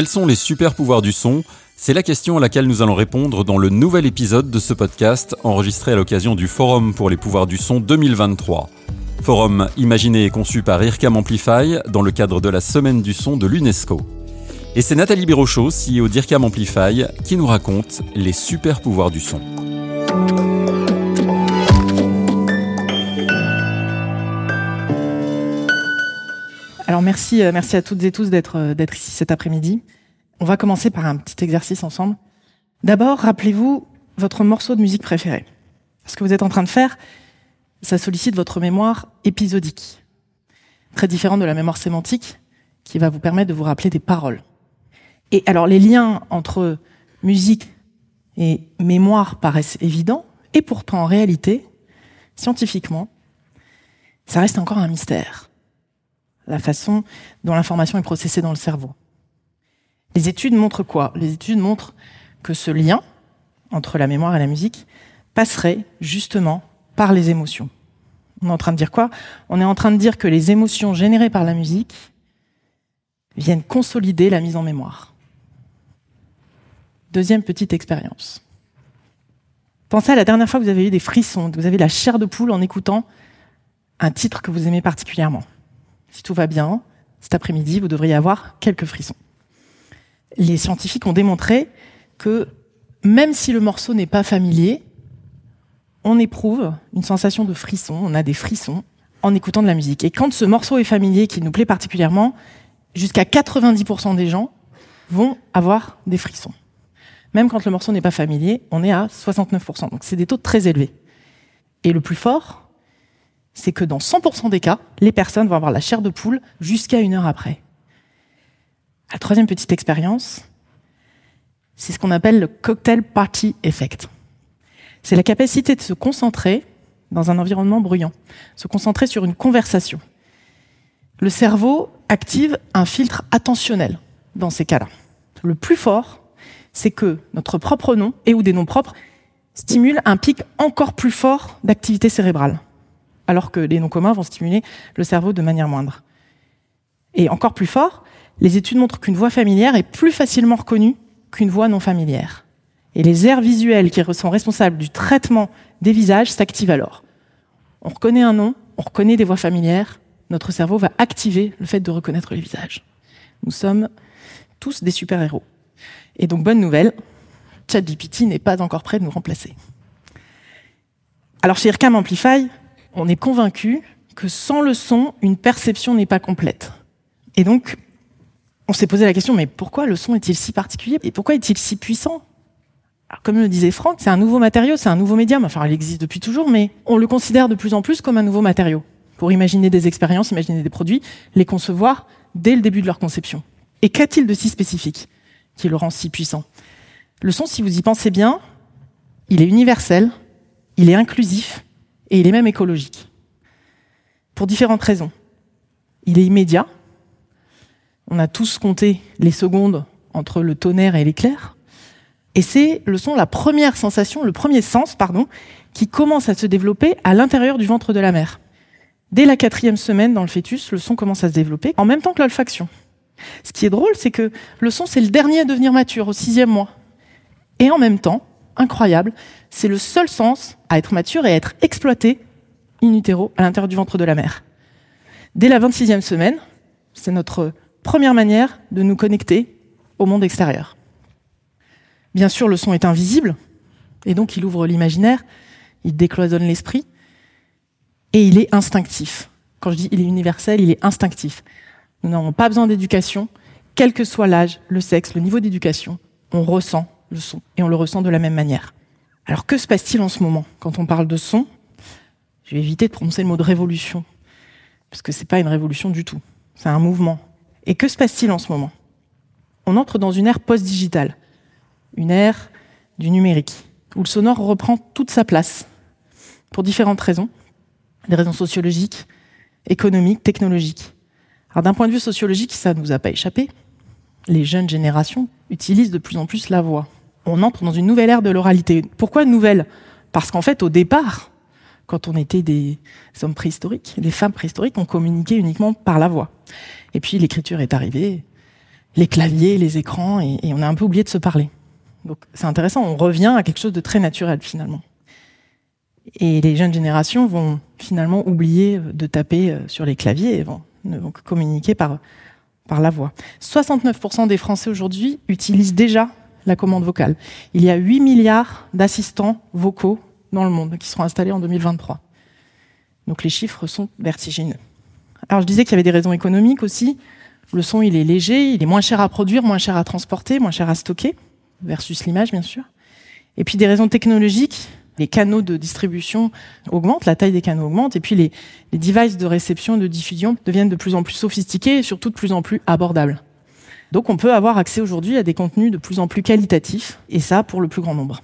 Quels sont les super pouvoirs du son? C'est la question à laquelle nous allons répondre dans le nouvel épisode de ce podcast enregistré à l'occasion du Forum pour les pouvoirs du son 2023. Forum imaginé et conçu par IRCAM Amplify dans le cadre de la Semaine du son de l'UNESCO. Et c'est Nathalie Birochot, CEO d'IRCAM Amplify, qui nous raconte les super pouvoirs du son. Alors merci, euh, merci à toutes et tous d'être euh, d'être ici cet après-midi. On va commencer par un petit exercice ensemble. D'abord, rappelez-vous votre morceau de musique préféré. Ce que vous êtes en train de faire, ça sollicite votre mémoire épisodique, très différent de la mémoire sémantique, qui va vous permettre de vous rappeler des paroles. Et alors les liens entre musique et mémoire paraissent évidents, et pourtant en réalité, scientifiquement, ça reste encore un mystère la façon dont l'information est processée dans le cerveau. Les études montrent quoi? Les études montrent que ce lien entre la mémoire et la musique passerait justement par les émotions. On est en train de dire quoi? On est en train de dire que les émotions générées par la musique viennent consolider la mise en mémoire. Deuxième petite expérience. Pensez à la dernière fois que vous avez eu des frissons, que vous avez la chair de poule en écoutant un titre que vous aimez particulièrement si tout va bien, cet après-midi, vous devriez avoir quelques frissons. Les scientifiques ont démontré que même si le morceau n'est pas familier, on éprouve une sensation de frisson, on a des frissons en écoutant de la musique. Et quand ce morceau est familier, qui nous plaît particulièrement, jusqu'à 90% des gens vont avoir des frissons. Même quand le morceau n'est pas familier, on est à 69%. Donc c'est des taux très élevés. Et le plus fort, c'est que dans 100% des cas, les personnes vont avoir la chair de poule jusqu'à une heure après. La troisième petite expérience, c'est ce qu'on appelle le cocktail party effect. C'est la capacité de se concentrer dans un environnement bruyant, se concentrer sur une conversation. Le cerveau active un filtre attentionnel dans ces cas-là. Le plus fort, c'est que notre propre nom et ou des noms propres stimulent un pic encore plus fort d'activité cérébrale alors que les noms communs vont stimuler le cerveau de manière moindre. Et encore plus fort, les études montrent qu'une voix familière est plus facilement reconnue qu'une voix non familière. Et les aires visuelles qui sont responsables du traitement des visages s'activent alors. On reconnaît un nom, on reconnaît des voix familières, notre cerveau va activer le fait de reconnaître les visages. Nous sommes tous des super-héros. Et donc, bonne nouvelle, ChatGPT n'est pas encore prêt de nous remplacer. Alors, chez IRCAM Amplify, on est convaincu que sans le son, une perception n'est pas complète. Et donc, on s'est posé la question, mais pourquoi le son est-il si particulier et pourquoi est-il si puissant? Alors, Comme le disait Franck, c'est un nouveau matériau, c'est un nouveau médium. Enfin, il existe depuis toujours, mais on le considère de plus en plus comme un nouveau matériau pour imaginer des expériences, imaginer des produits, les concevoir dès le début de leur conception. Et qu'a-t-il de si spécifique qui le rend si puissant? Le son, si vous y pensez bien, il est universel, il est inclusif, et il est même écologique. Pour différentes raisons. Il est immédiat. On a tous compté les secondes entre le tonnerre et l'éclair. Et c'est le son, la première sensation, le premier sens, pardon, qui commence à se développer à l'intérieur du ventre de la mère. Dès la quatrième semaine dans le fœtus, le son commence à se développer en même temps que l'olfaction. Ce qui est drôle, c'est que le son, c'est le dernier à devenir mature, au sixième mois. Et en même temps, incroyable, c'est le seul sens à être mature et à être exploité in utero à l'intérieur du ventre de la mère. Dès la 26e semaine, c'est notre première manière de nous connecter au monde extérieur. Bien sûr, le son est invisible, et donc il ouvre l'imaginaire, il décloisonne l'esprit, et il est instinctif. Quand je dis il est universel, il est instinctif. Nous n'avons pas besoin d'éducation, quel que soit l'âge, le sexe, le niveau d'éducation, on ressent le son, et on le ressent de la même manière. Alors que se passe-t-il en ce moment quand on parle de son? Je vais éviter de prononcer le mot de révolution, parce que c'est pas une révolution du tout, c'est un mouvement. Et que se passe-t-il en ce moment? On entre dans une ère post-digitale, une ère du numérique, où le sonore reprend toute sa place, pour différentes raisons, des raisons sociologiques, économiques, technologiques. Alors d'un point de vue sociologique, ça ne nous a pas échappé. Les jeunes générations utilisent de plus en plus la voix on entre dans une nouvelle ère de l'oralité. Pourquoi nouvelle? Parce qu'en fait, au départ, quand on était des hommes préhistoriques, des femmes préhistoriques, on communiquait uniquement par la voix. Et puis l'écriture est arrivée, les claviers, les écrans, et, on a un peu oublié de se parler. Donc c'est intéressant, on revient à quelque chose de très naturel finalement. Et les jeunes générations vont finalement oublier de taper euh, sur les claviers et vont, communiquer par, par la voix. 69% des Français aujourd'hui utilisent déjà la commande vocale. Il y a 8 milliards d'assistants vocaux dans le monde qui seront installés en 2023. Donc les chiffres sont vertigineux. Alors je disais qu'il y avait des raisons économiques aussi. Le son, il est léger, il est moins cher à produire, moins cher à transporter, moins cher à stocker, versus l'image, bien sûr. Et puis des raisons technologiques, les canaux de distribution augmentent, la taille des canaux augmente, et puis les, les devices de réception et de diffusion deviennent de plus en plus sophistiqués et surtout de plus en plus abordables. Donc on peut avoir accès aujourd'hui à des contenus de plus en plus qualitatifs, et ça pour le plus grand nombre.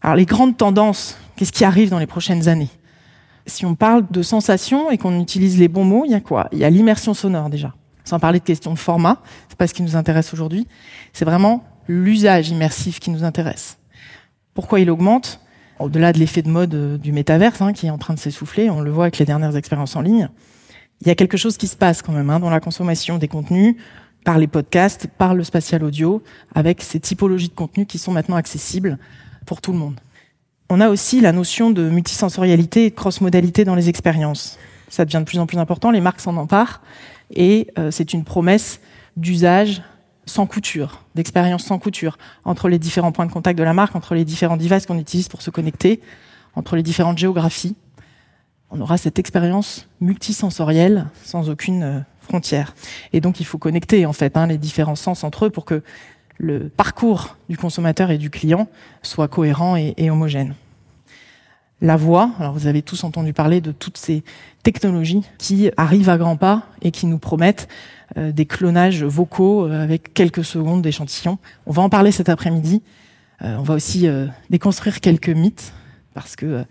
Alors les grandes tendances, qu'est-ce qui arrive dans les prochaines années? Si on parle de sensations et qu'on utilise les bons mots, il y a quoi? Il y a l'immersion sonore déjà. Sans parler de questions de format, c'est pas ce qui nous intéresse aujourd'hui, c'est vraiment l'usage immersif qui nous intéresse. Pourquoi il augmente? Au-delà de l'effet de mode euh, du métaverse hein, qui est en train de s'essouffler, on le voit avec les dernières expériences en ligne, il y a quelque chose qui se passe quand même hein, dans la consommation des contenus, par les podcasts, par le spatial audio, avec ces typologies de contenus qui sont maintenant accessibles pour tout le monde. On a aussi la notion de multisensorialité et de cross-modalité dans les expériences. Ça devient de plus en plus important, les marques s'en emparent et euh, c'est une promesse d'usage sans couture, d'expérience sans couture, entre les différents points de contact de la marque, entre les différents devices qu'on utilise pour se connecter, entre les différentes géographies. On aura cette expérience multisensorielle sans aucune euh, frontière. Et donc il faut connecter en fait hein, les différents sens entre eux pour que le parcours du consommateur et du client soit cohérent et homogène la voix. Alors vous avez tous entendu parler de toutes ces technologies qui arrivent à grands pas et qui nous promettent euh, des clonages vocaux euh, avec quelques secondes d'échantillons. On va en parler cet après-midi. On va aussi déconstruire quelques mythes parce que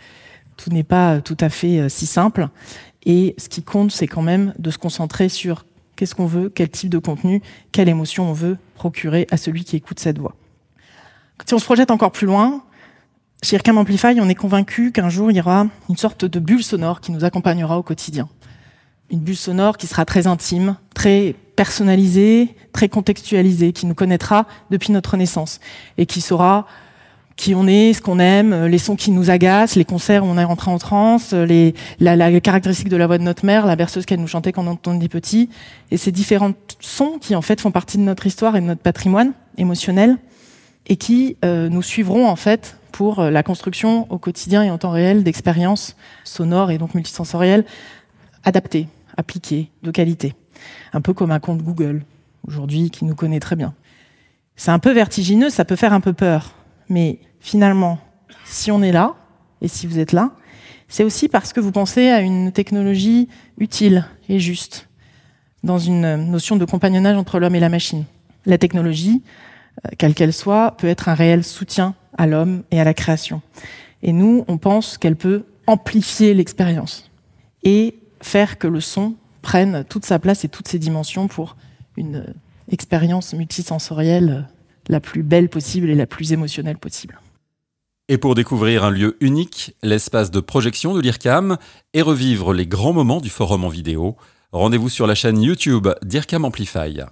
tout n'est pas tout à fait si simple. Et ce qui compte, c'est quand même de se concentrer sur qu'est-ce qu'on veut, quel type de contenu, quelle émotion on veut procurer à celui qui écoute cette voix. Si on se projette encore plus loin, chez IRCAM Amplify, on est convaincu qu'un jour, il y aura une sorte de bulle sonore qui nous accompagnera au quotidien. Une bulle sonore qui sera très intime, très personnalisée, très contextualisée, qui nous connaîtra depuis notre naissance et qui saura qui on est, ce qu'on aime, les sons qui nous agacent, les concerts où on est rentré en transe, les, la, caractéristique de la voix de notre mère, la berceuse qu'elle nous chantait quand on était petit, et ces différents sons qui en fait font partie de notre histoire et de notre patrimoine émotionnel et qui euh, nous suivront en fait pour euh, la construction au quotidien et en temps réel d'expériences sonores et donc multisensorielles adaptées, appliquées, de qualité. Un peu comme un compte Google, aujourd'hui, qui nous connaît très bien. C'est un peu vertigineux, ça peut faire un peu peur. Mais finalement, si on est là, et si vous êtes là, c'est aussi parce que vous pensez à une technologie utile et juste, dans une notion de compagnonnage entre l'homme et la machine. La technologie, euh, quelle qu'elle soit, peut être un réel soutien à l'homme et à la création. Et nous, on pense qu'elle peut amplifier l'expérience et faire que le son prenne toute sa place et toutes ses dimensions pour une expérience multisensorielle la plus belle possible et la plus émotionnelle possible. Et pour découvrir un lieu unique, l'espace de projection de l'IRCAM, et revivre les grands moments du forum en vidéo, rendez-vous sur la chaîne YouTube d'IRCAM Amplify.